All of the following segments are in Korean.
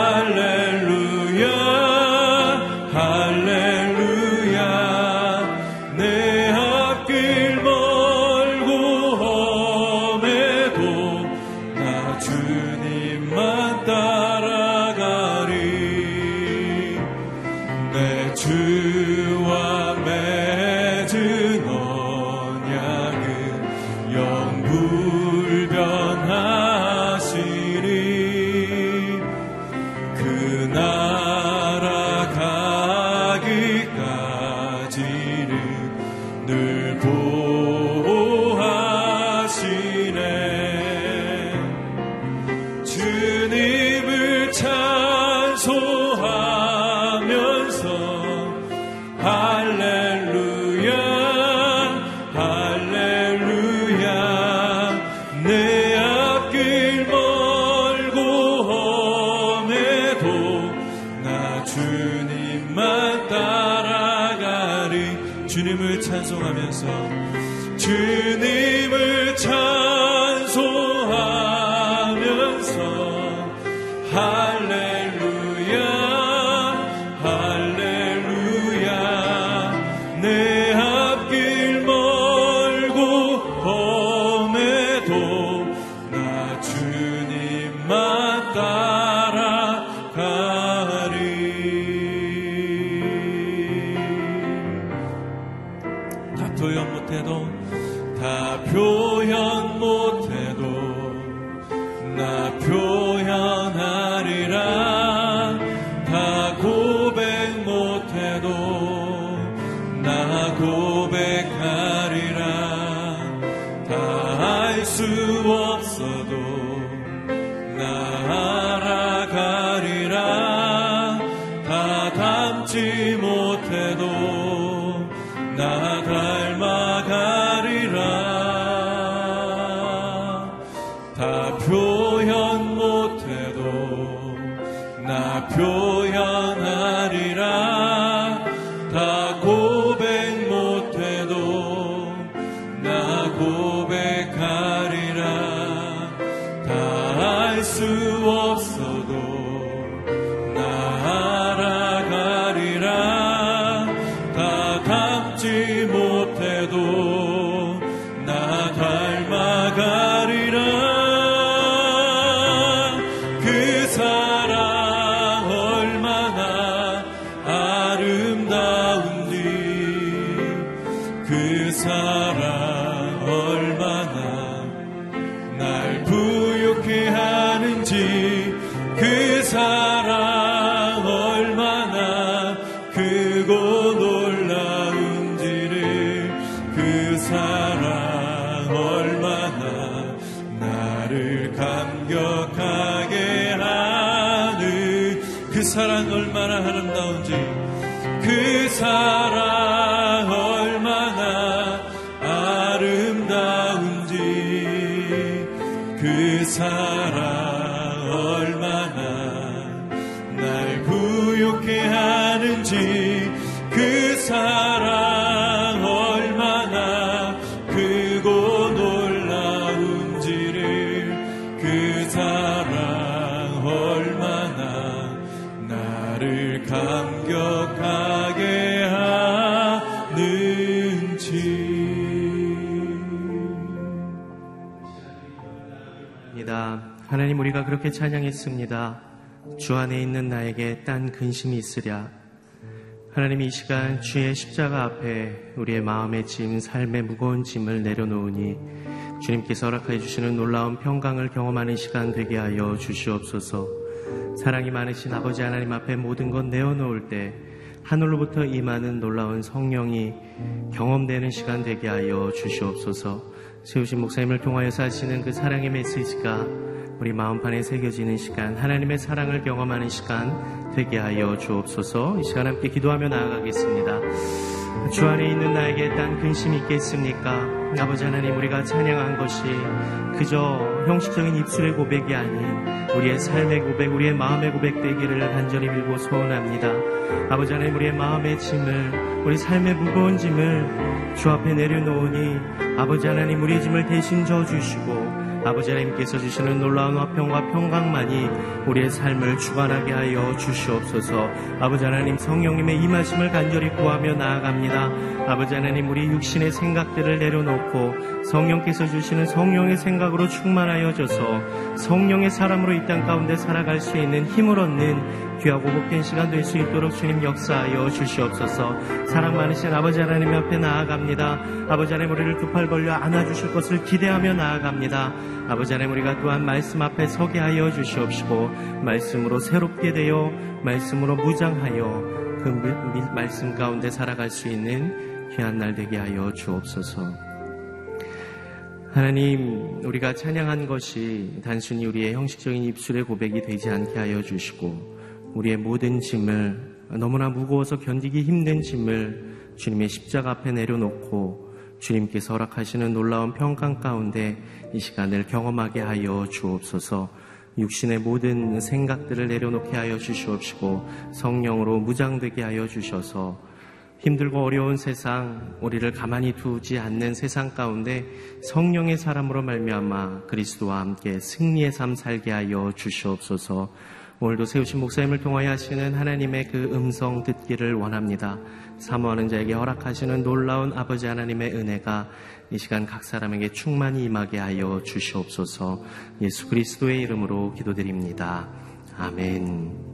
할 하는지 하나님 우리가 그렇게 찬양했습니다. 주 안에 있는 나에게 딴 근심이 있으랴 하나님 이 시간 주의 십자가 앞에 우리의 마음의 짐, 삶의 무거운 짐을 내려놓으니 주님께서 허락해 주시는 놀라운 평강을 경험하는 시간 되게 하여 주시옵소서. 사랑이 많으신 아버지 하나님 앞에 모든 것 내어놓을 때 하늘로부터 임하는 놀라운 성령이 경험되는 시간 되게 하여 주시옵소서. 세우신 목사님을 통하여서 하시는 그 사랑의 메시지가 우리 마음판에 새겨지는 시간, 하나님의 사랑을 경험하는 시간 되게 하여 주옵소서. 이 시간 함께 기도하며 나아가겠습니다. 주 안에 있는 나에게 딴 근심이 있겠습니까? 아버지 하나님 우리가 찬양한 것이 그저 형식적인 입술의 고백이 아닌 우리의 삶의 고백, 우리의 마음의 고백 되기를 간절히 빌고 소원합니다. 아버지 하나님 우리의 마음의 짐을, 우리 삶의 무거운 짐을 주 앞에 내려놓으니 아버지 하나님 우리의 짐을 대신 져주시고 아버지 하나님께서 주시는 놀라운 화평과 평강만이 우리의 삶을 주관하게 하여 주시옵소서. 아버지 하나님 성령님의 임하심을 간절히 구하며 나아갑니다. 아버지 하나님 우리 육신의 생각들을 내려놓고 성령께서 주시는 성령의 생각으로 충만하여져서 성령의 사람으로 이 땅 가운데 살아갈 수 있는 힘을 얻는 귀하고 복된 시간 될 수 있도록 주님 역사하여 주시옵소서. 사랑 많으신 아버지 하나님 앞에 나아갑니다. 아버지 하나님 우리를 두 팔 벌려 안아주실 것을 기대하며 나아갑니다. 아버지 하나님 우리가 또한 말씀 앞에 서게 하여 주시옵시고 말씀으로 새롭게 되어 말씀으로 무장하여 그 말씀 가운데 살아갈 수 있는 귀한 날 되게 하여 주옵소서. 하나님, 우리가 찬양한 것이 단순히 우리의 형식적인 입술의 고백이 되지 않게 하여 주시고, 우리의 모든 짐을, 너무나 무거워서 견디기 힘든 짐을 주님의 십자가 앞에 내려놓고, 주님께서 허락하시는 놀라운 평강 가운데 이 시간을 경험하게 하여 주옵소서, 육신의 모든 생각들을 내려놓게 하여 주시옵시고, 성령으로 무장되게 하여 주셔서, 힘들고 어려운 세상, 우리를 가만히 두지 않는 세상 가운데 성령의 사람으로 말미암아 그리스도와 함께 승리의 삶 살게 하여 주시옵소서. 오늘도 세우신 목사님을 통하여 하시는 하나님의 그 음성 듣기를 원합니다. 사모하는 자에게 허락하시는 놀라운 아버지 하나님의 은혜가 이 시간 각 사람에게 충만히 임하게 하여 주시옵소서. 예수 그리스도의 이름으로 기도드립니다. 아멘.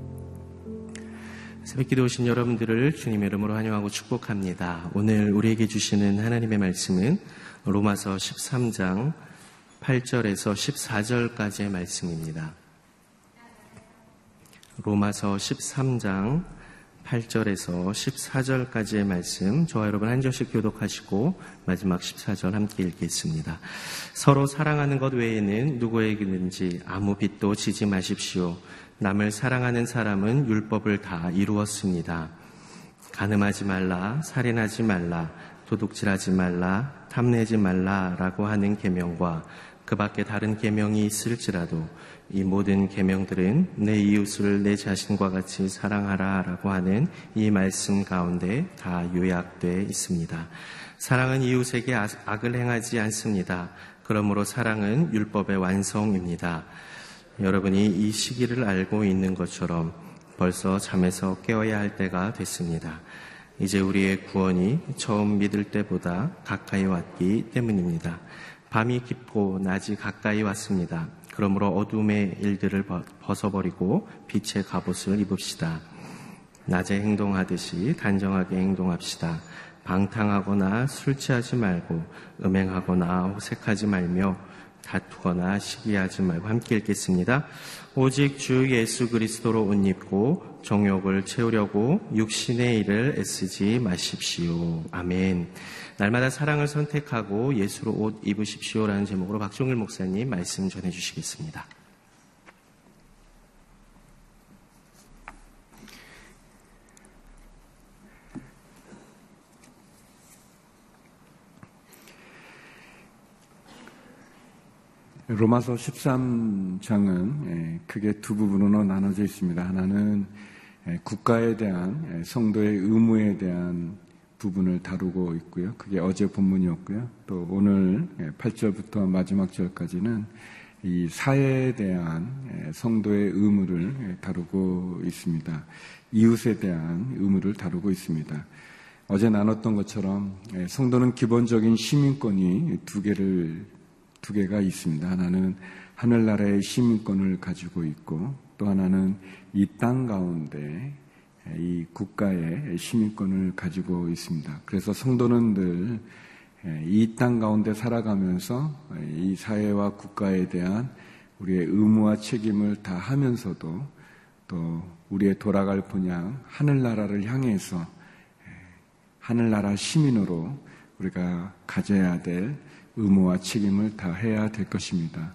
새벽 기도 오신 여러분들을 주님의 이름으로 환영하고 축복합니다. 오늘 우리에게 주시는 하나님의 말씀은 로마서 13장 8절에서 14절까지의 말씀입니다. 로마서 13장 8절에서 14절까지의 말씀, 저와 여러분 한 절씩 교독하시고 마지막 14절 함께 읽겠습니다. 서로 사랑하는 것 외에는 누구에게든지 아무 빚도 지지 마십시오. 남을 사랑하는 사람은 율법을 다 이루었습니다. 가늠하지 말라, 살인하지 말라, 도둑질하지 말라, 탐내지 말라라고 하는 계명과 그 밖에 다른 계명이 있을지라도 이 모든 계명들은 내 이웃을 내 자신과 같이 사랑하라라고 하는 이 말씀 가운데 다 요약되어 있습니다. 사랑은 이웃에게 악을 행하지 않습니다. 그러므로 사랑은 율법의 완성입니다. 여러분이 이 시기를 알고 있는 것처럼 벌써 잠에서 깨어야 할 때가 됐습니다. 이제 우리의 구원이 처음 믿을 때보다 가까이 왔기 때문입니다. 밤이 깊고 낮이 가까이 왔습니다. 그러므로 어둠의 일들을 벗어버리고 빛의 갑옷을 입읍시다. 낮에 행동하듯이 단정하게 행동합시다. 방탕하거나 술 취하지 말고 음행하거나 호색하지 말며 다투거나 시기하지 말고 함께 읽겠습니다. 오직 주 예수 그리스도로 옷 입고 정욕을 채우려고 육신의 일을 애쓰지 마십시오. 아멘. 날마다 사랑을 선택하고 예수로 옷 입으십시오라는 제목으로 박종일 목사님 말씀 전해 주시겠습니다. 로마서 13장은 예, 크게 두 부분으로 나눠져 있습니다. 하나는 예, 국가에 대한 예, 성도의 의무에 대한 부분을 다루고 있고요. 그게 어제 본문이었고요. 또 오늘 8절부터 마지막 절까지는 이 사회에 대한 성도의 의무를 다루고 있습니다. 이웃에 대한 의무를 다루고 있습니다. 어제 나눴던 것처럼 성도는 기본적인 시민권이 두 개를 두 개가 있습니다. 하나는 하늘나라의 시민권을 가지고 있고 또 하나는 이 땅 가운데 이 국가의 시민권을 가지고 있습니다. 그래서 성도는 늘 이 땅 가운데 살아가면서 이 사회와 국가에 대한 우리의 의무와 책임을 다 하면서도 또 우리의 돌아갈 분양 하늘나라를 향해서 하늘나라 시민으로 우리가 가져야 될 의무와 책임을 다 해야 될 것입니다.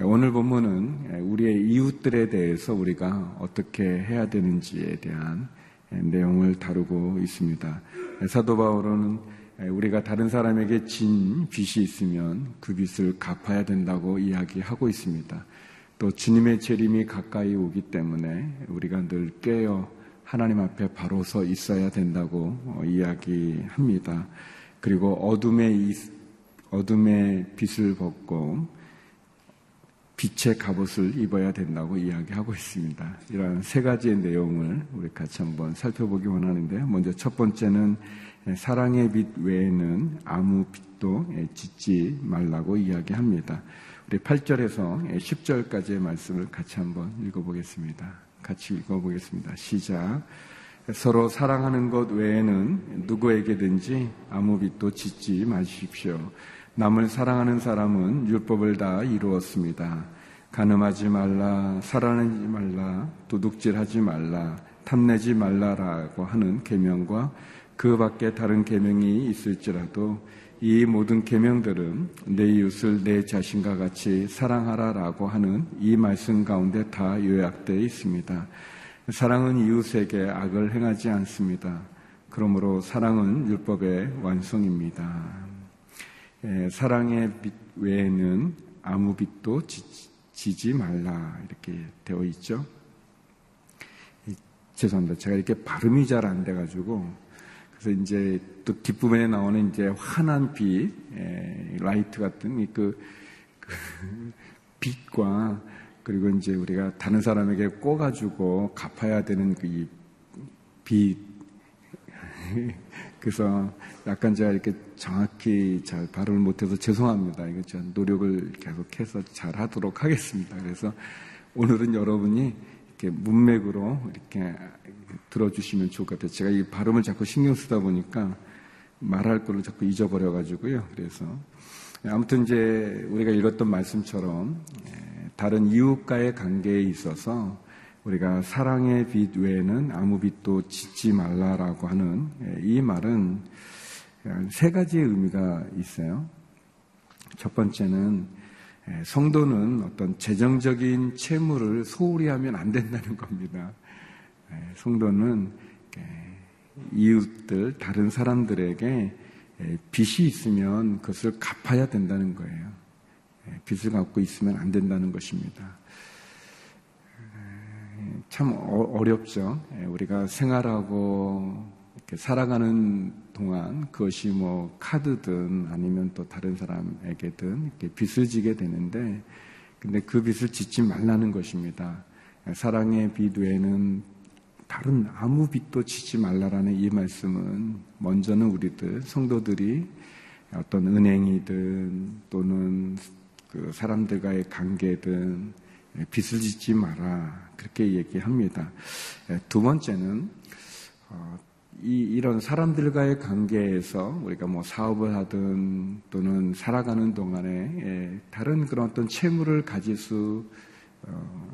오늘 본문은 우리의 이웃들에 대해서 우리가 어떻게 해야 되는지에 대한 내용을 다루고 있습니다. 사도 바울은 우리가 다른 사람에게 진 빚이 있으면 그 빚을 갚아야 된다고 이야기하고 있습니다. 또 주님의 재림이 가까이 오기 때문에 우리가 늘 깨어 하나님 앞에 바로 서 있어야 된다고 이야기합니다. 그리고 어둠에 어둠의 빛을 벗고 빛의 갑옷을 입어야 된다고 이야기하고 있습니다. 이러한 세 가지의 내용을 우리 같이 한번 살펴보기 원하는데요. 먼저 첫 번째는 사랑의 빛 외에는 아무 빛도 짓지 말라고 이야기합니다. 우리 8절에서 10절까지의 말씀을 같이 한번 읽어보겠습니다. 같이 읽어보겠습니다. 시작. 서로 사랑하는 것 외에는 누구에게든지 아무 빛도 짓지 마십시오. 남을 사랑하는 사람은 율법을 다 이루었습니다. 가늠하지 말라, 살아내지 말라, 도둑질하지 말라, 탐내지 말라라고 하는 계명과 그 밖에 다른 계명이 있을지라도 이 모든 계명들은 내 이웃을 내 자신과 같이 사랑하라라고 하는 이 말씀 가운데 다 요약되어 있습니다. 사랑은 이웃에게 악을 행하지 않습니다. 그러므로 사랑은 율법의 완성입니다. 예, 사랑의 빛 외에는 아무 빛도 지 지 말라 이렇게 되어 있죠. 죄송합니다. 제가 이렇게 발음이 잘 안 돼가지고 그래서 이제 또 뒷부분에 나오는 이제 환한 빛, 라이트 같은 그, 그 빛과 그리고 이제 우리가 다른 사람에게 꼬가지고 갚아야 되는 그 빛. 그래서 약간 제가 이렇게 정확히 잘 발음을 못해서 죄송합니다. 이거 제가 노력을 계속해서 잘 하도록 하겠습니다. 그래서 오늘은 여러분이 이렇게 문맥으로 이렇게 들어주시면 좋을 것 같아요. 제가 이 발음을 자꾸 신경 쓰다 보니까 말할 거를 자꾸 잊어버려가지고요. 그래서 아무튼 이제 우리가 읽었던 말씀처럼 예, 다른 이웃과의 관계에 있어서 우리가 사랑의 빛 외에는 아무 빛도 짓지 말라라고 하는 예, 이 말은 세 가지의 의미가 있어요. 첫 번째는 예, 성도는 어떤 재정적인 채무를 소홀히 하면 안 된다는 겁니다. 예, 성도는 이웃들, 다른 사람들에게 빚이 있으면 그것을 갚아야 된다는 거예요. 빚을 갖고 있으면 안 된다는 것입니다. 참 어, 어렵죠. 예, 우리가 생활하고 살아가는 동안 그것이 뭐 카드든 아니면 또 다른 사람에게든 이렇게 빚을 지게 되는데 근데 그 빚을 짓지 말라는 것입니다. 예, 사랑의 빚 외에는 다른 아무 빚도 짓지 말라라는 이 말씀은 먼저는 우리들 성도들이 어떤 은행이든 또는 그 사람들과의 관계든 빚을 짓지 마라. 그렇게 얘기합니다. 예, 두 번째는, 어, 이, 이런 사람들과의 관계에서 우리가 뭐 사업을 하든 또는 살아가는 동안에 예, 다른 그런 어떤 채무를 가질 수, 어,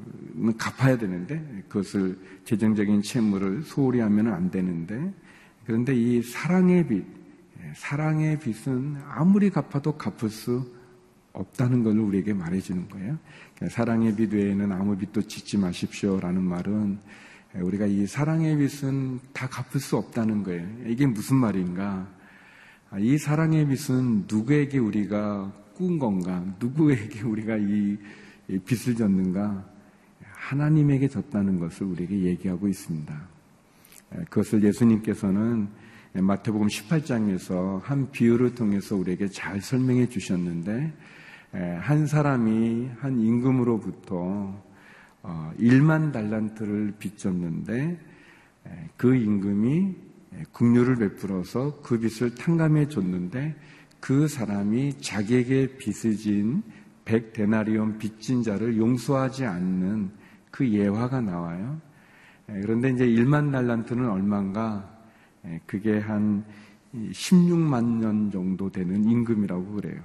갚아야 되는데 그것을 재정적인 채무를 소홀히 하면 안 되는데 그런데 이 사랑의 빚, 예, 사랑의 빚은 아무리 갚아도 갚을 수 없다는 걸 우리에게 말해주는 거예요. 그러니까 사랑의 빛 외에는 아무 빛도 짓지 마십시오라는 말은 우리가 이 사랑의 빛은 다 갚을 수 없다는 거예요. 이게 무슨 말인가? 이 사랑의 빛은 누구에게 우리가 꾼 건가? 누구에게 우리가 이 빚을 졌는가? 하나님에게 졌다는 것을 우리에게 얘기하고 있습니다. 그것을 예수님께서는 마태복음 18장에서 한 비유를 통해서 우리에게 잘 설명해 주셨는데 한 사람이 한 임금으로부터 1만 어, 달란트를 빚졌는데 그 임금이 국류를 베풀어서 그 빚을 탕감해 줬는데 그 사람이 자기에게 빚을 진 100데나리온 빚진 자를 용서하지 않는 그 예화가 나와요. 그런데 이제 1만 달란트는 얼마인가? 그게 한 16만 년 정도 되는 임금이라고 그래요.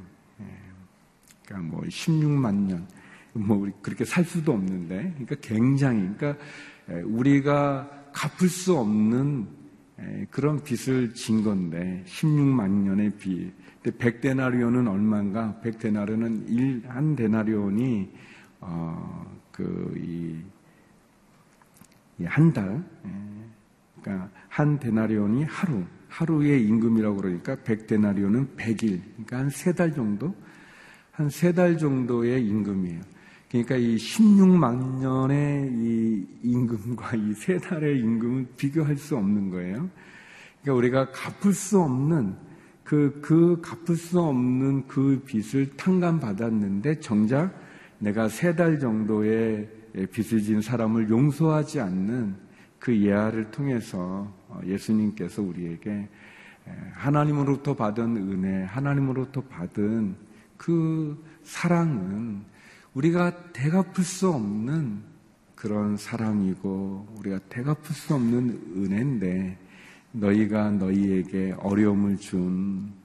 그러니까 뭐 16만 년, 뭐 그렇게 살 수도 없는데, 그러니까 굉장히, 그러니까 우리가 갚을 수 없는 그런 빚을 진 건데 16만 년의 빚. 근데 100데나리온은 얼마인가? 100데나리온은 1, 한 데나리온이 어, 그, 이, 한 달, 그러니까 한 데나리온이 하루, 하루의 임금이라고 그러니까 100데나리온은 100일, 그러니까 한 세 달 정도? 한 세 달 정도의 임금이에요. 그러니까 이 16만 년의 이 임금과 이 세 달의 임금은 비교할 수 없는 거예요. 그러니까 우리가 갚을 수 없는 그, 그 갚을 수 없는 그 빚을 탕감받았는데 정작 내가 세 달 정도의 빚을 진 사람을 용서하지 않는 그 예화를 통해서 예수님께서 우리에게 하나님으로부터 받은 은혜, 하나님으로부터 받은 그 사랑은 우리가 대갚을 수 없는 그런 사랑이고 우리가 대갚을 수 없는 은혜인데 너희가 너희에게 어려움을 준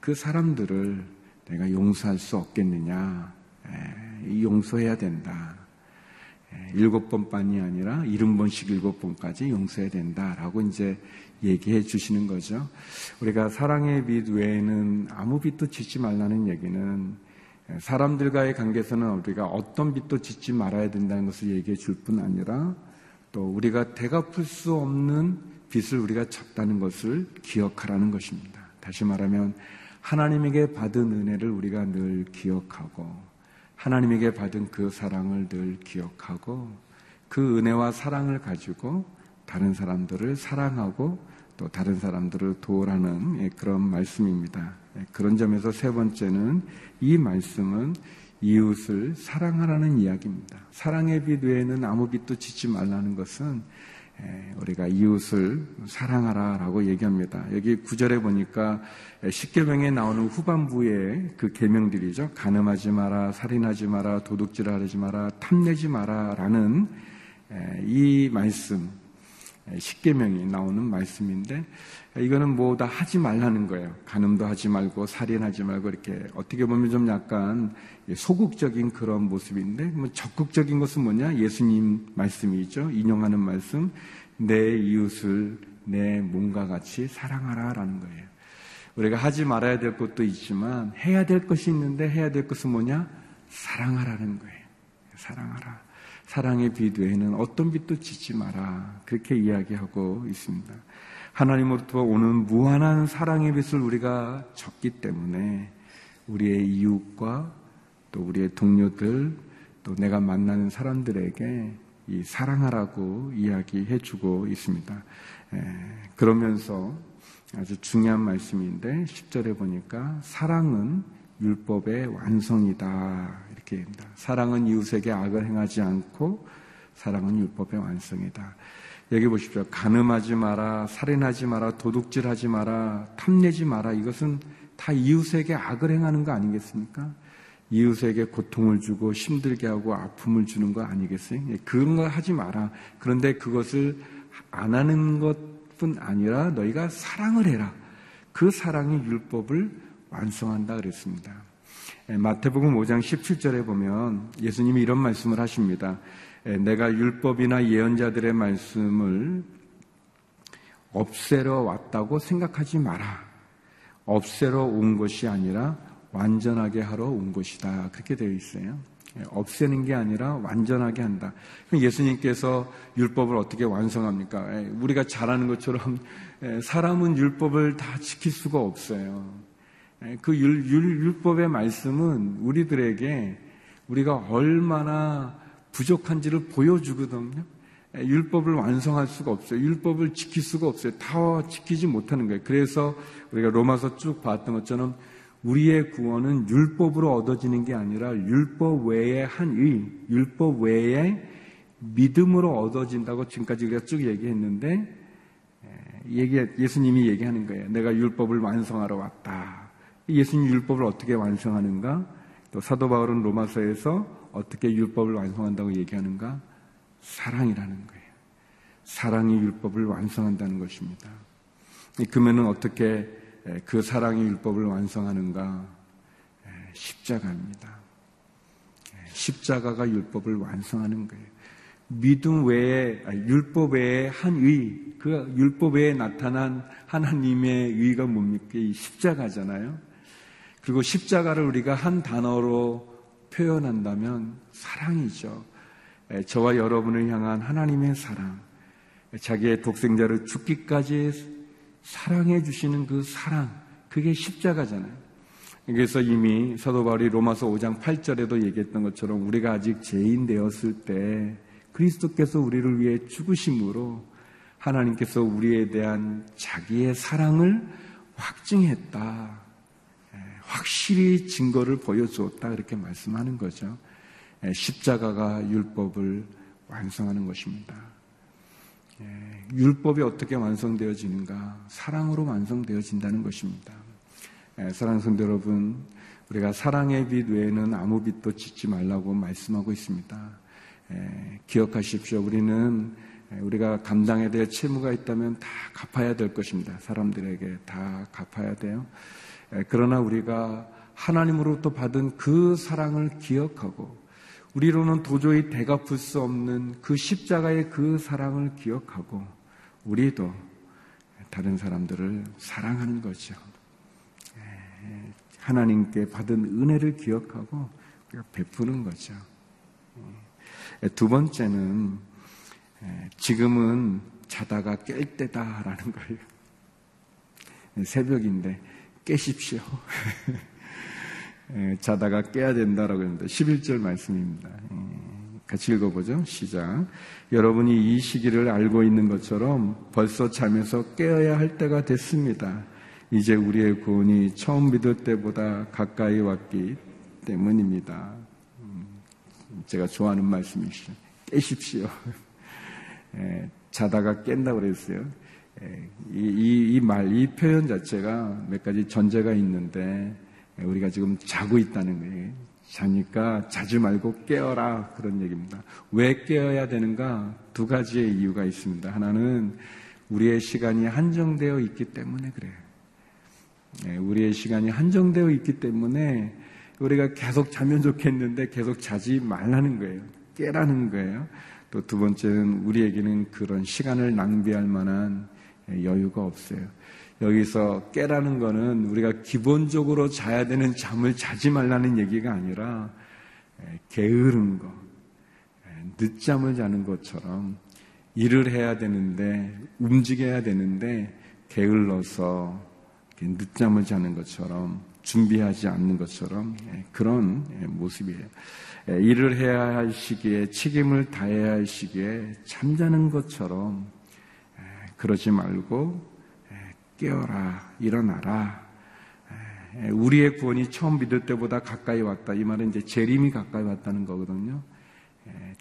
그 사람들을 내가 용서할 수 없겠느냐? 용서해야 된다. 일곱 번만이 아니라 일흔 번씩 일곱 번까지 용서해야 된다라고 이제 얘기해 주시는 거죠. 우리가 사랑의 빚 외에는 아무 빚도 짓지 말라는 얘기는 사람들과의 관계에서는 우리가 어떤 빚도 짓지 말아야 된다는 것을 얘기해 줄 뿐 아니라 또 우리가 대갚을 수 없는 빚을 우리가 졌다는 것을 기억하라는 것입니다. 다시 말하면 하나님에게 받은 은혜를 우리가 늘 기억하고 하나님에게 받은 그 사랑을 늘 기억하고 그 은혜와 사랑을 가지고 다른 사람들을 사랑하고 또 다른 사람들을 도우라는 예, 그런 말씀입니다. 예, 그런 점에서 세 번째는 이 말씀은 이웃을 사랑하라는 이야기입니다. 사랑의 빛 외에는 아무 빛도 짓지 말라는 것은 예, 우리가 이웃을 사랑하라라고 얘기합니다. 여기 구절에 보니까 십계명에 나오는 후반부의 그 계명들이죠. 간음하지 마라, 살인하지 마라, 도둑질하지 마라, 탐내지 마라라는 이 말씀 십계명이 나오는 말씀인데 이거는 뭐 다 하지 말라는 거예요. 간음도 하지 말고 살인하지 말고 이렇게 어떻게 보면 좀 약간 소극적인 그런 모습인데 뭐 적극적인 것은 뭐냐? 예수님 말씀이죠. 인용하는 말씀. 내 이웃을 내 몸과 같이 사랑하라라는 거예요. 우리가 하지 말아야 될 것도 있지만 해야 될 것이 있는데 해야 될 것은 뭐냐? 사랑하라는 거예요. 사랑하라. 사랑의 빛 외에는 어떤 빛도 짓지 마라. 그렇게 이야기하고 있습니다. 하나님으로부터 오는 무한한 사랑의 빛을 우리가 적기 때문에 우리의 이웃과 또 우리의 동료들 또 내가 만나는 사람들에게 이 사랑하라고 이야기해 주고 있습니다. 에, 그러면서 아주 중요한 말씀인데 10절에 보니까 사랑은 율법의 완성이다. 이렇게 합니다. 사랑은 이웃에게 악을 행하지 않고 사랑은 율법의 완성이다. 여기 보십시오. 가늠하지 마라, 살인하지 마라, 도둑질하지 마라, 탐내지 마라. 이것은 다 이웃에게 악을 행하는 거 아니겠습니까? 이웃에게 고통을 주고 힘들게 하고 아픔을 주는 거 아니겠어요? 예, 그런 거 하지 마라. 그런데 그것을 안 하는 것뿐 아니라 너희가 사랑을 해라. 그 사랑이 율법을 완성한다 그랬습니다. 예, 마태복음 5장 17절에 보면 예수님이 이런 말씀을 하십니다. 예, 내가 율법이나 예언자들의 말씀을 없애러 왔다고 생각하지 마라. 없애러 온 것이 아니라 완전하게 하러 온 것이다. 그렇게 되어 있어요. 예, 없애는 게 아니라 완전하게 한다. 예수님께서 율법을 어떻게 완성합니까? 우리가 잘하는 것처럼 사람은 율법을 다 지킬 수가 없어요. 그 율, 율, 율법의 말씀은 우리들에게 우리가 얼마나 부족한지를 보여주거든요. 율법을 완성할 수가 없어요. 율법을 지킬 수가 없어요. 다 지키지 못하는 거예요. 그래서 우리가 로마서 쭉 봤던 것처럼 우리의 구원은 율법으로 얻어지는 게 아니라 율법 외에 한 의, 율법 외에 믿음으로 얻어진다고 지금까지 우리가 쭉 얘기했는데 얘기, 예수님이 얘기하는 거예요. 내가 율법을 완성하러 왔다. 예수님 율법을 어떻게 완성하는가? 또 사도 바울은 로마서에서 어떻게 율법을 완성한다고 얘기하는가? 사랑이라는 거예요. 사랑이 율법을 완성한다는 것입니다. 그러면은 어떻게 그 사랑의 율법을 완성하는가? 십자가입니다. 십자가가 율법을 완성하는 거예요. 믿음 외에, 율법 외에 한 의, 그 율법 외에 나타난 하나님의 의가 뭡니까? 이 십자가잖아요. 그리고 십자가를 우리가 한 단어로 표현한다면 사랑이죠. 저와 여러분을 향한 하나님의 사랑, 자기의 독생자를 죽기까지 사랑해 주시는 그 사랑, 그게 십자가잖아요. 그래서 이미 사도 바울이 로마서 5장 8절에도 얘기했던 것처럼 우리가 아직 죄인 되었을 때 그리스도께서 우리를 위해 죽으심으로 하나님께서 우리에 대한 자기의 사랑을 확증했다. 확실히 증거를 보여주었다. 그렇게 말씀하는 거죠. 십자가가 율법을 완성하는 것입니다. 율법이 어떻게 완성되어지는가? 사랑으로 완성되어진다는 것입니다. 사랑하는 성도 여러분, 우리가 사랑의 빛 외에는 아무 빛도 짓지 말라고 말씀하고 있습니다. 기억하십시오. 우리는 우리가 감당해야 될 채무가 있다면 다 갚아야 될 것입니다. 사람들에게 다 갚아야 돼요. 그러나 우리가 하나님으로부터 받은 그 사랑을 기억하고 우리로는 도저히 대갚을 수 없는 그 십자가의 그 사랑을 기억하고 우리도 다른 사람들을 사랑하는 거죠. 하나님께 받은 은혜를 기억하고 베푸는 거죠. 두 번째는 지금은 자다가 깰 때다라는 거예요. 새벽인데 깨십시오. 자다가 깨야 된다라고 했는데 11절 말씀입니다. 같이 읽어보죠. 시작. 여러분이 이 시기를 알고 있는 것처럼 벌써 잠에서 깨어야 할 때가 됐습니다. 이제 우리의 구원이 처음 믿을 때보다 가까이 왔기 때문입니다. 음, 제가 좋아하는 말씀이시죠. 깨십시오. 자다가 깬다고 그랬어요. 이, 이, 이 말, 이 표현 자체가 몇 가지 전제가 있는데, 우리가 지금 자고 있다는 거예요. 자니까 자지 말고 깨어라. 그런 얘기입니다. 왜 깨어야 되는가? 두 가지의 이유가 있습니다. 하나는 우리의 시간이 한정되어 있기 때문에 그래요. 우리의 시간이 한정되어 있기 때문에 우리가 계속 자면 좋겠는데 계속 자지 말라는 거예요. 깨라는 거예요. 또 두 번째는 우리에게는 그런 시간을 낭비할 만한 여유가 없어요. 여기서 깨라는 거는 우리가 기본적으로 자야 되는 잠을 자지 말라는 얘기가 아니라 게으른 거, 늦잠을 자는 것처럼 일을 해야 되는데 움직여야 되는데 게을러서 늦잠을 자는 것처럼 준비하지 않는 것처럼 그런 모습이에요. 일을 해야 할 시기에 책임을 다해야 할 시기에 잠자는 것처럼 그러지 말고 깨어라 일어나라. 우리의 구원이 처음 믿을 때보다 가까이 왔다. 이 말은 이제 재림이 가까이 왔다는 거거든요.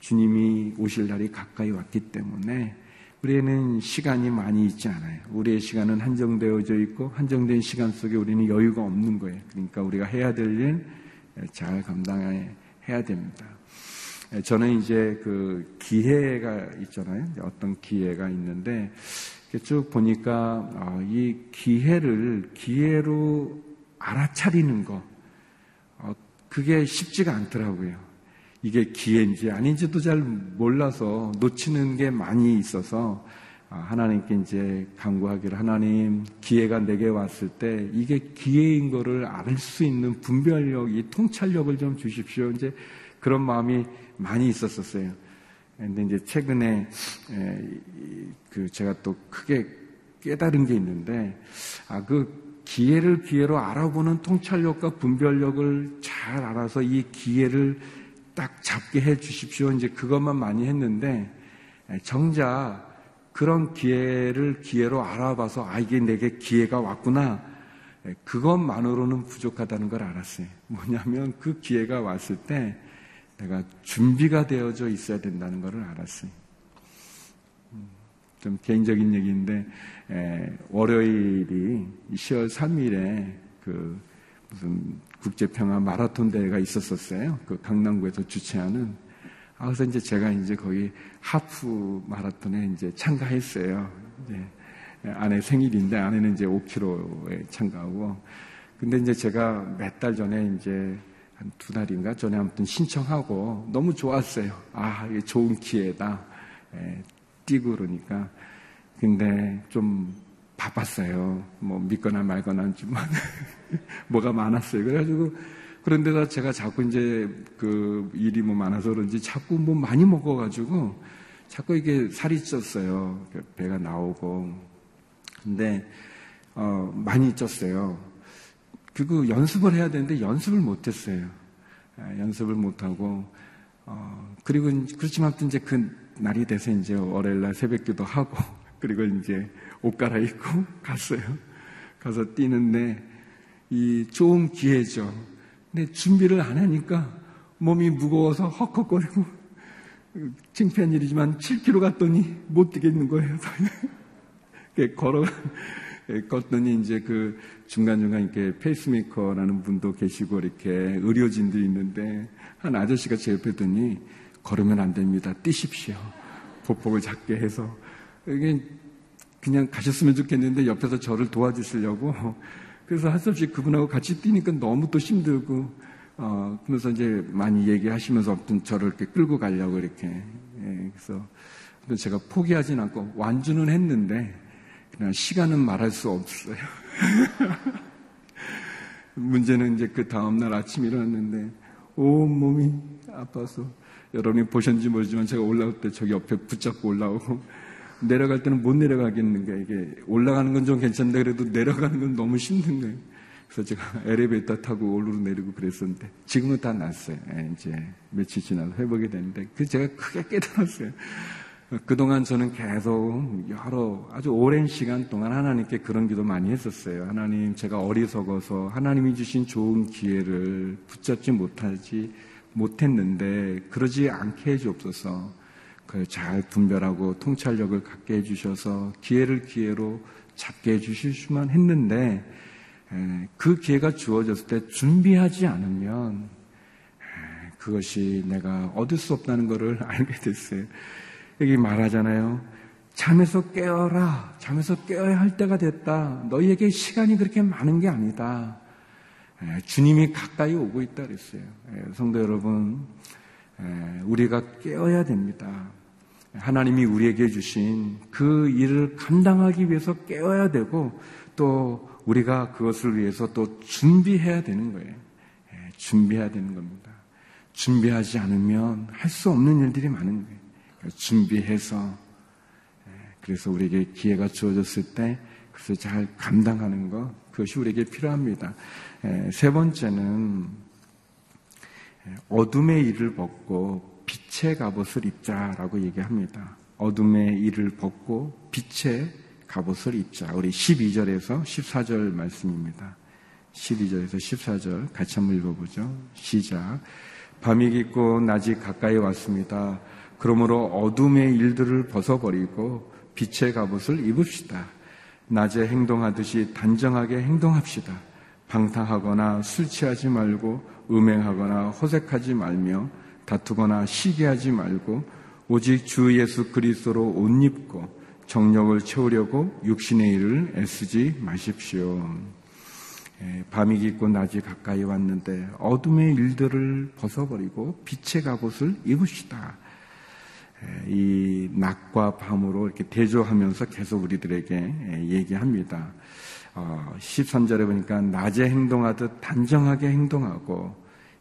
주님이 오실 날이 가까이 왔기 때문에 우리에는 시간이 많이 있지 않아요. 우리의 시간은 한정되어져 있고 한정된 시간 속에 우리는 여유가 없는 거예요. 그러니까 우리가 해야 될 일 잘 감당해야 됩니다 저는 이제 그 기회가 있잖아요. 어떤 기회가 있는데 쭉 보니까 어, 이 기회를 기회로 알아차리는 거 어, 그게 쉽지가 않더라고요. 이게 기회인지 아닌지도 잘 몰라서 놓치는 게 많이 있어서 아, 하나님께 이제 강구하기를 하나님 기회가 내게 왔을 때 이게 기회인 거를 알 수 있는 분별력, 이 통찰력을 좀 주십시오. 이제 그런 마음이 많이 있었었어요. 근데 이제 최근에 그 제가 또 크게 깨달은 게 있는데 아 그 기회를 기회로 알아보는 통찰력과 분별력을 잘 알아서 이 기회를 딱 잡게 해 주십시오. 이제 그것만 많이 했는데 정작 그런 기회를 기회로 알아봐서 아 이게 내게 기회가 왔구나. 그것만으로는 부족하다는 걸 알았어요. 뭐냐면 그 기회가 왔을 때 내가 준비가 되어져 있어야 된다는 것을 알았어요. 음, 좀 개인적인 얘기인데 에, 월요일이 10월 3일에 그 무슨 국제평화 마라톤 대회가 있었었어요. 그 강남구에서 주최하는. 아, 그래서 이제 제가 이제 거기 하프 마라톤에 이제 참가했어요. 이제 아내 생일인데 아내는 이제 5km에 참가하고. 근데 이제 제가 몇 달 전에 이제 한 두 달인가 전에 아무튼 신청하고 너무 좋았어요. 아, 이게 좋은 기회다. 에, 뛰고 그러니까. 근데 좀 바빴어요. 뭐 믿거나 말거나 하지만 뭐가 많았어요. 그래가지고 그런데다 제가 자꾸 이제 그 일이 뭐 많아서 그런지 자꾸 뭐 많이 먹어가지고 자꾸 이게 살이 쪘어요. 배가 나오고. 근데 어 많이 쪘어요. 그리고 연습을 해야 되는데 연습을 못했어요. 아, 연습을 못하고 어 그리고 그렇지만 또 이제 그 날이 돼서 이제 월요일날 새벽기도 하고 그리고 이제 옷 갈아입고 갔어요. 가서 뛰는데 이 좋은 기회죠. 근데 준비를 안 하니까 몸이 무거워서 헉헉거리고 창피한 일이지만 7km 갔더니 못 뛰겠는 거예요. 걸어 걷더니 이제 그 중간중간 이렇게 페이스메이커라는 분도 계시고 이렇게 의료진도 있는데 한 아저씨가 제 옆에 오더니 걸으면 안 됩니다. 뛰십시오. 보폭을 작게 해서 이게 그냥 가셨으면 좋겠는데 옆에서 저를 도와주시려고 그래서 할수 없이 그분하고 같이 뛰니까 너무 또 힘들고 어 그래서 이제 많이 얘기하시면서 아무튼 저를 이렇게 끌고 가려고 이렇게 예, 그래서 제가 포기하진 않고 완주는 했는데 그냥 시간은 말할 수 없어요. 문제는 이제 그 다음날 아침 일어났는데 온 몸이 아파서 여러분이 보셨는지 모르지만 제가 올라올 때 저기 옆에 붙잡고 올라오고 내려갈 때는 못 내려가겠는 게 이게 올라가는 건 좀 괜찮은데 그래도 내려가는 건 너무 힘든 거예요. 그래서 제가 엘리베이터 타고 올르로 내리고 그랬었는데 지금은 다 났어요. 예, 이제 며칠 지나서 회복이 됐는데 그 제가 크게 깨달았어요. 그동안 저는 계속 여러 아주 오랜 시간 동안 하나님께 그런 기도 많이 했었어요. 하나님 제가 어리석어서 하나님이 주신 좋은 기회를 붙잡지 못하지 못했는데 그러지 않게 해주옵소서. 그걸 잘 분별하고 통찰력을 갖게 해주셔서 기회를 기회로 잡게 해주실 수만 했는데 그 기회가 주어졌을 때 준비하지 않으면 그것이 내가 얻을 수 없다는 것을 알게 됐어요. 여기 말하잖아요. 잠에서 깨어라. 잠에서 깨어야 할 때가 됐다. 너희에게 시간이 그렇게 많은 게 아니다. 주님이 가까이 오고 있다 그랬어요. 성도 여러분, 우리가 깨어야 됩니다. 하나님이 우리에게 주신 그 일을 감당하기 위해서 깨어야 되고 또 우리가 그것을 위해서 또 준비해야 되는 거예요. 예, 준비해야 되는 겁니다. 준비하지 않으면 할 수 없는 일들이 많은 거예요. 준비해서 예, 그래서 우리에게 기회가 주어졌을 때 그것을 잘 감당하는 것 그것이 우리에게 필요합니다. 예, 세 번째는 어둠의 일을 벗고 빛의 갑옷을 입자라고 얘기합니다. 어둠의 일을 벗고 빛의 갑옷을 입자. 우리 12절에서 14절 말씀입니다. 12절에서 14절 같이 한번 읽어보죠. 시작. 밤이 깊고 낮이 가까이 왔습니다. 그러므로 어둠의 일들을 벗어버리고 빛의 갑옷을 입읍시다. 낮에 행동하듯이 단정하게 행동합시다. 방탕하거나 술 취하지 말고 음행하거나 호색하지 말며 다투거나 시기하지 말고 오직 주 예수 그리스도로 옷 입고 정력을 채우려고 육신의 일을 애쓰지 마십시오. 예, 밤이 깊고 낮이 가까이 왔는데 어둠의 일들을 벗어버리고 빛의 갑옷을 입으시다. 예, 이 낮과 밤으로 이렇게 대조하면서 계속 우리들에게 예, 얘기합니다. 13절에 어, 보니까 낮에 행동하듯 단정하게 행동하고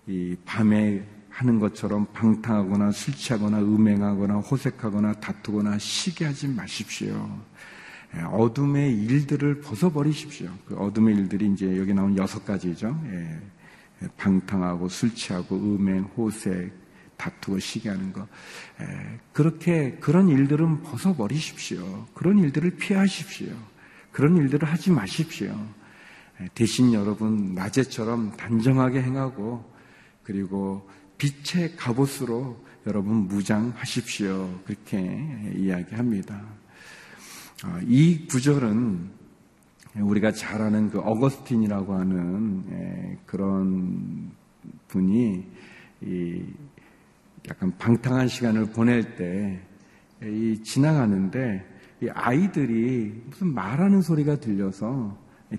이 밤에 하는 것처럼 방탕하거나 술 취하거나 음행하거나 호색하거나 다투거나 시기하지 마십시오. 예, 어둠의 일들을 벗어버리십시오. 그 어둠의 일들이 이제 여기 나온 여섯 가지죠. 예, 방탕하고 술 취하고 음행, 호색, 다투고 시기하는 거. 예, 그렇게 그런 일들은 벗어버리십시오. 그런 일들을 피하십시오. 그런 일들을 하지 마십시오. 대신 여러분 낮에처럼 단정하게 행하고 그리고 빛의 갑옷으로 여러분 무장하십시오. 그렇게 이야기합니다. 아, 이 구절은 우리가 잘 아는 그 어거스틴이라고 하는 예, 그런 분이 약간 방탕한 시간을 보낼 때 지나가는데 아이들이 무슨 말하는 소리가 들려서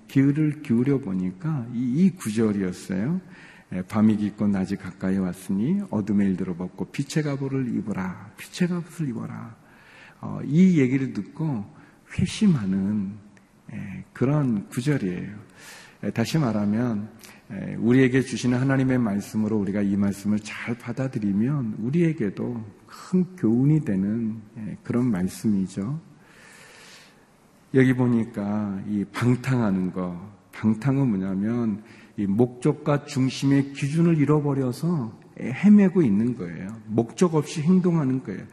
귀를 기울여 보니까 이 구절이었어요. 예, 밤이 깊고 낮이 가까이 왔으니 어둠의 일들을 벗고 빛의 갑옷을 입어라. 빛의 갑옷을 입어라. 어, 이 얘기를 듣고 회심하는 예, 그런 구절이에요. 예, 다시 말하면 우리에게 주시는 하나님의 말씀으로 우리가 이 말씀을 잘 받아들이면 우리에게도 큰 교훈이 되는 그런 말씀이죠. 여기 보니까 이 방탕하는 거, 방탕은 뭐냐면 이 목적과 중심의 기준을 잃어버려서 헤매고 있는 거예요. 목적 없이 행동하는 거예요.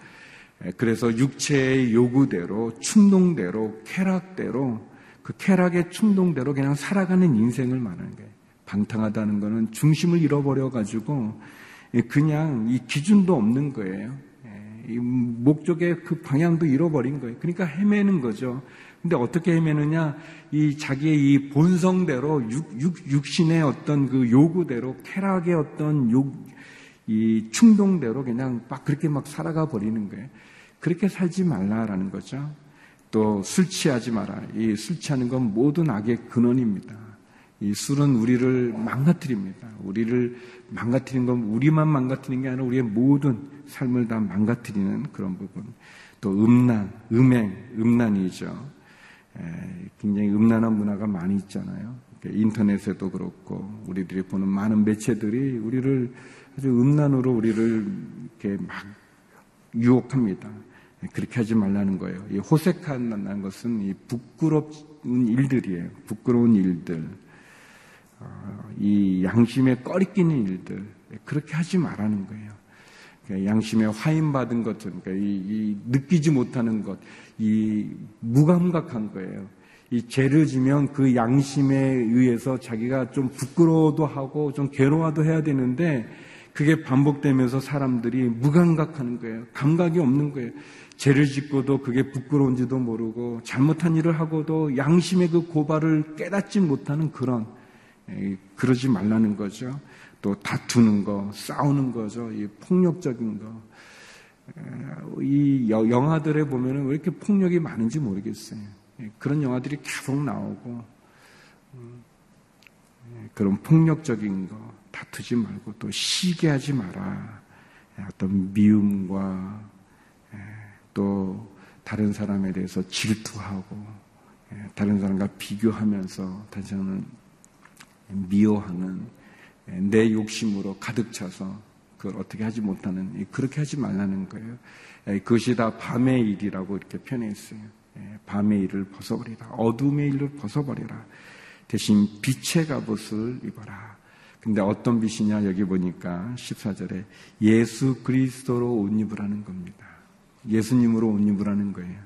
그래서 육체의 요구대로, 충동대로, 쾌락대로, 그 쾌락의 충동대로 그냥 살아가는 인생을 말하는 거예요. 방탕하다는 거는 중심을 잃어버려 가지고 그냥 이 기준도 없는 거예요. 이 목적의 그 방향도 잃어버린 거예요. 그러니까 헤매는 거죠. 근데 어떻게 헤매느냐? 이 자기의 이 본성대로 육, 육, 육신의 어떤 그 요구대로 쾌락의 어떤 욕, 이 충동대로 그냥 막 그렇게 막 살아가 버리는 거예요. 그렇게 살지 말라라는 거죠. 또 술 취하지 마라. 이 술 취하는 건 모든 악의 근원입니다. 이 술은 우리를 망가뜨립니다. 우리를 망가뜨리는 건 우리만 망가뜨리는 게 아니라 우리의 모든 삶을 다 망가뜨리는 그런 부분. 또 음란, 음행, 음란이죠. 굉장히 음란한 문화가 많이 있잖아요. 인터넷에도 그렇고 우리들이 보는 많은 매체들이 우리를 아주 음란으로 우리를 이렇게 막 유혹합니다. 그렇게 하지 말라는 거예요. 이 호색한다는 것은 이 부끄러운 일들이에요. 부끄러운 일들. 어, 이 양심에 꺼리끼는 일들. 그렇게 하지 말라는 거예요. 그러니까 양심에 화인 받은 것들, 그러니까 이, 이 느끼지 못하는 것, 이 무감각한 거예요. 이 죄를 지면 그 양심에 의해서 자기가 좀 부끄러워도 하고 좀 괴로워도 해야 되는데 그게 반복되면서 사람들이 무감각하는 거예요. 감각이 없는 거예요. 죄를 짓고도 그게 부끄러운지도 모르고 잘못한 일을 하고도 양심의 그 고발을 깨닫지 못하는 그런 그러지 말라는 거죠. 또 다투는 거, 싸우는 거죠. 이 폭력적인 거. 이 영화들에 보면은 왜 이렇게 폭력이 많은지 모르겠어요. 예, 그런 영화들이 계속 나오고 음, 예, 그런 폭력적인 거 다투지 말고 또 시기하지 마라. 예, 어떤 미움과 또 다른 사람에 대해서 질투하고 다른 사람과 비교하면서 다시 한번 미워하는 내 욕심으로 가득 차서 그걸 어떻게 하지 못하는 그렇게 하지 말라는 거예요. 그것이 다 밤의 일이라고 이렇게 표현했어요. 밤의 일을 벗어버리라. 어둠의 일을 벗어버리라. 대신 빛의 갑옷을 입어라. 근데 어떤 빛이냐 여기 보니까 14절에 예수 그리스도로 옷 입으라는 겁니다. 예수님으로 옷 입으라는 거예요.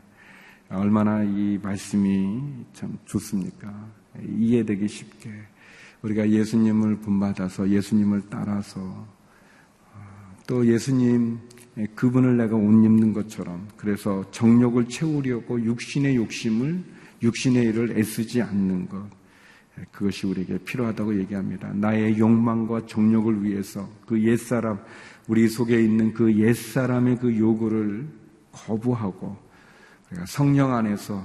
얼마나 이 말씀이 참 좋습니까? 이해되기 쉽게 우리가 예수님을 본받아서 예수님을 따라서 어, 또 예수님 그분을 내가 옷 입는 것처럼 그래서 정욕을 채우려고 육신의 욕심을 육신의 일을 애쓰지 않는 것 그것이 우리에게 필요하다고 얘기합니다. 나의 욕망과 정욕을 위해서 그 옛사람 우리 속에 있는 그 옛사람의 그 요구를 거부하고 성령 안에서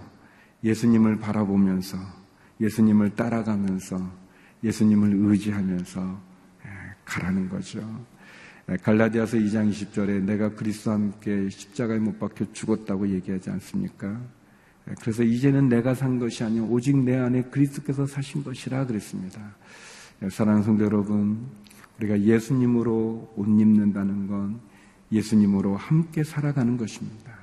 예수님을 바라보면서 예수님을 따라가면서 예수님을 의지하면서 예, 가라는 거죠. 예, 갈라디아서 2장 20절에 내가 그리스도와 함께 십자가에 못 박혀 죽었다고 얘기하지 않습니까? 예, 그래서 이제는 내가 산 것이 아니요 오직 내 안에 그리스도께서 사신 것이라 그랬습니다. 사랑하는 성도 여러분, 우리가 예수님으로 옷 입는다는 건 예수님으로 함께 살아가는 것입니다.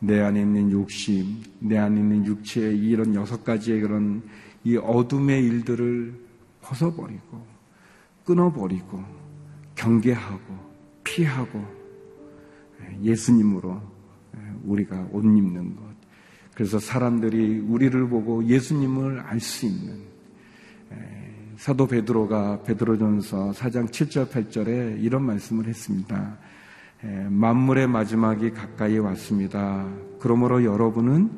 내 안에 있는 욕심, 내 안에 있는 육체의 이런 여섯 가지의 그런 이 어둠의 일들을 벗어버리고 끊어버리고 경계하고 피하고 예수님으로 우리가 옷 입는 것. 그래서 사람들이 우리를 보고 예수님을 알 수 있는 사도 베드로가 베드로전서 4장 7절 8절에 이런 말씀을 했습니다. 만물의 마지막이 가까이 왔습니다. 그러므로 여러분은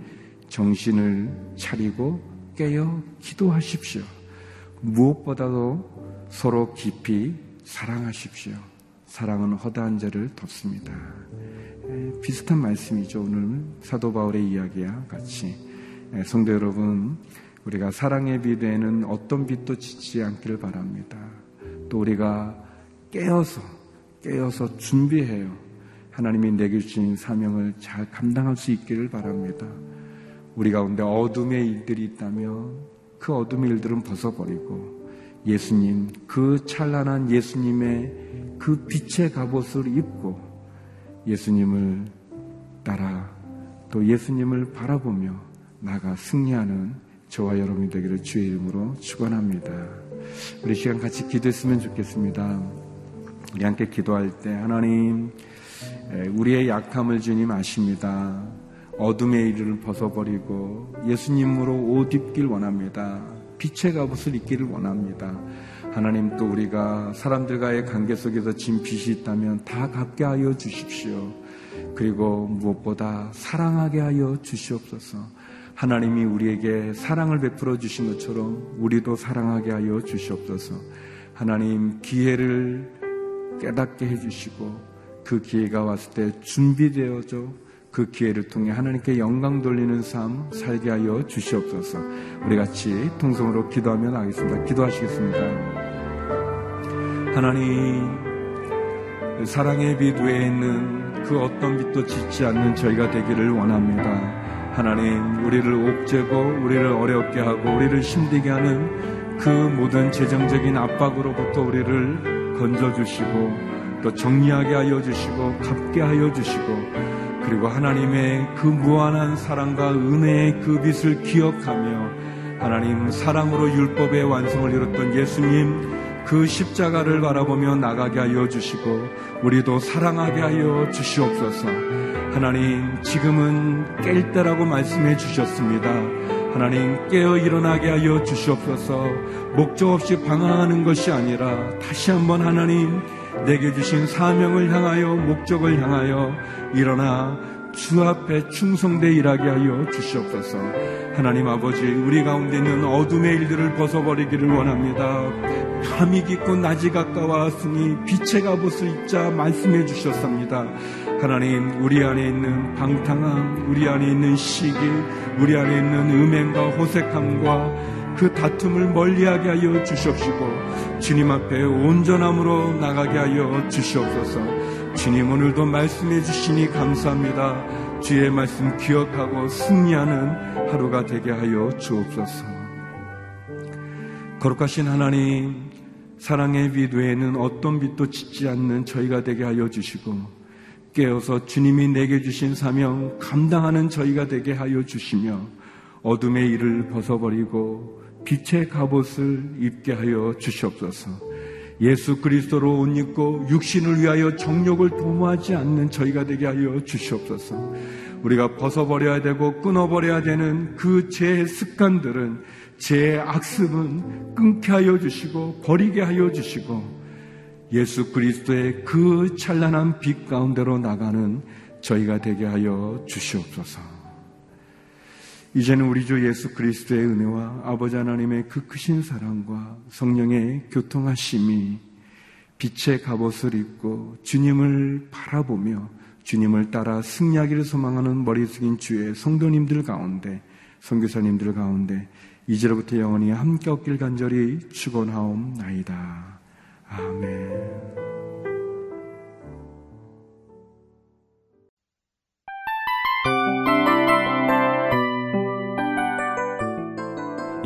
정신을 차리고 깨어 기도하십시오. 무엇보다도 서로 깊이 사랑하십시오. 사랑은 허다한 죄를 덮습니다. 비슷한 말씀이죠. 오늘 사도 바울의 이야기와 같이. 성도 여러분, 우리가 사랑의 비대에는 어떤 빛도 지지 않기를 바랍니다. 또 우리가 깨어서, 깨어서 준비해요. 하나님이 내게 주신 사명을 잘 감당할 수 있기를 바랍니다. 우리 가운데 어둠의 일들이 있다면 그 어둠의 일들은 벗어버리고 예수님, 그 찬란한 예수님의 그 빛의 갑옷을 입고 예수님을 따라 또 예수님을 바라보며 나가 승리하는 저와 여러분이 되기를 주의 이름으로 축원합니다. 우리 시간 같이 기도했으면 좋겠습니다. 우리 함께 기도할 때 하나님 우리의 약함을 주님 아십니다. 어둠의 일을 벗어버리고 예수님으로 옷 입길 원합니다. 빛의 갑옷을 입기를 원합니다. 하나님 또 우리가 사람들과의 관계 속에서 진 빛이 있다면 다 갖게 하여 주십시오. 그리고 무엇보다 사랑하게 하여 주시옵소서. 하나님이 우리에게 사랑을 베풀어 주신 것처럼 우리도 사랑하게 하여 주시옵소서. 하나님 기회를 깨닫게 해주시고 그 기회가 왔을 때 준비되어져 그 기회를 통해 하나님께 영광 돌리는 삶 살게 하여 주시옵소서. 우리 같이 통성으로 기도하며 나겠습니다. 기도하시겠습니다. 하나님, 사랑의 빛 외에 있는 그 어떤 빛도 짓지 않는 저희가 되기를 원합니다. 하나님, 우리를 옥죄고, 우리를 어렵게 하고, 우리를 힘들게 하는 그 모든 재정적인 압박으로부터 우리를 건져주시고, 또 정리하게 하여 주시고, 갚게 하여 주시고, 그리고 하나님의 그 무한한 사랑과 은혜의 그 빛을 기억하며 하나님 사랑으로 율법의 완성을 이뤘던 예수님 그 십자가를 바라보며 나가게 하여 주시고 우리도 사랑하게 하여 주시옵소서. 하나님 지금은 깰 때라고 말씀해 주셨습니다. 하나님 깨어 일어나게 하여 주시옵소서. 목적 없이 방황하는 것이 아니라 다시 한번 하나님 내게 주신 사명을 향하여 목적을 향하여 일어나 주 앞에 충성되 일하게 하여 주시옵소서. 하나님 아버지, 우리 가운데 있는 어둠의 일들을 벗어버리기를 원합니다. 밤이 깊고 낮이 가까워왔으니 빛의 갑옷을 입자 말씀해 주셨습니다. 하나님, 우리 안에 있는 방탕함, 우리 안에 있는 시기, 우리 안에 있는 음행과 호색함과 그 다툼을 멀리하게 하여 주시옵시고 주님 앞에 온전함으로 나가게 하여 주시옵소서. 주님 오늘도 말씀해 주시니 감사합니다. 주의 말씀 기억하고 승리하는 하루가 되게 하여 주옵소서. 거룩하신 하나님, 사랑의 빛 외에는 어떤 빛도 짓지 않는 저희가 되게 하여 주시고, 깨어서 주님이 내게 주신 사명 감당하는 저희가 되게 하여 주시며, 어둠의 일을 벗어버리고 빛의 갑옷을 입게 하여 주시옵소서. 예수 그리스도로 옷 입고 육신을 위하여 정욕을 도모하지 않는 저희가 되게 하여 주시옵소서. 우리가 벗어버려야 되고 끊어버려야 되는 그제 습관들은 제 악습은 끊게 하여 주시고 버리게 하여 주시고 예수 그리스도의 그 찬란한 빛 가운데로 나가는 저희가 되게 하여 주시옵소서. 이제는 우리 주 예수 그리스도의 은혜와 아버지 하나님의 그 크신 사랑과 성령의 교통하심이 빛의 갑옷을 입고 주님을 바라보며 주님을 따라 승리하기를 소망하는 머리 숙인 주의 성도님들 가운데 성교사님들 가운데 이제로부터 영원히 함께 얻길 간절히 축원하옵나이다.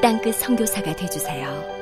땅끝 성교사가 되주세요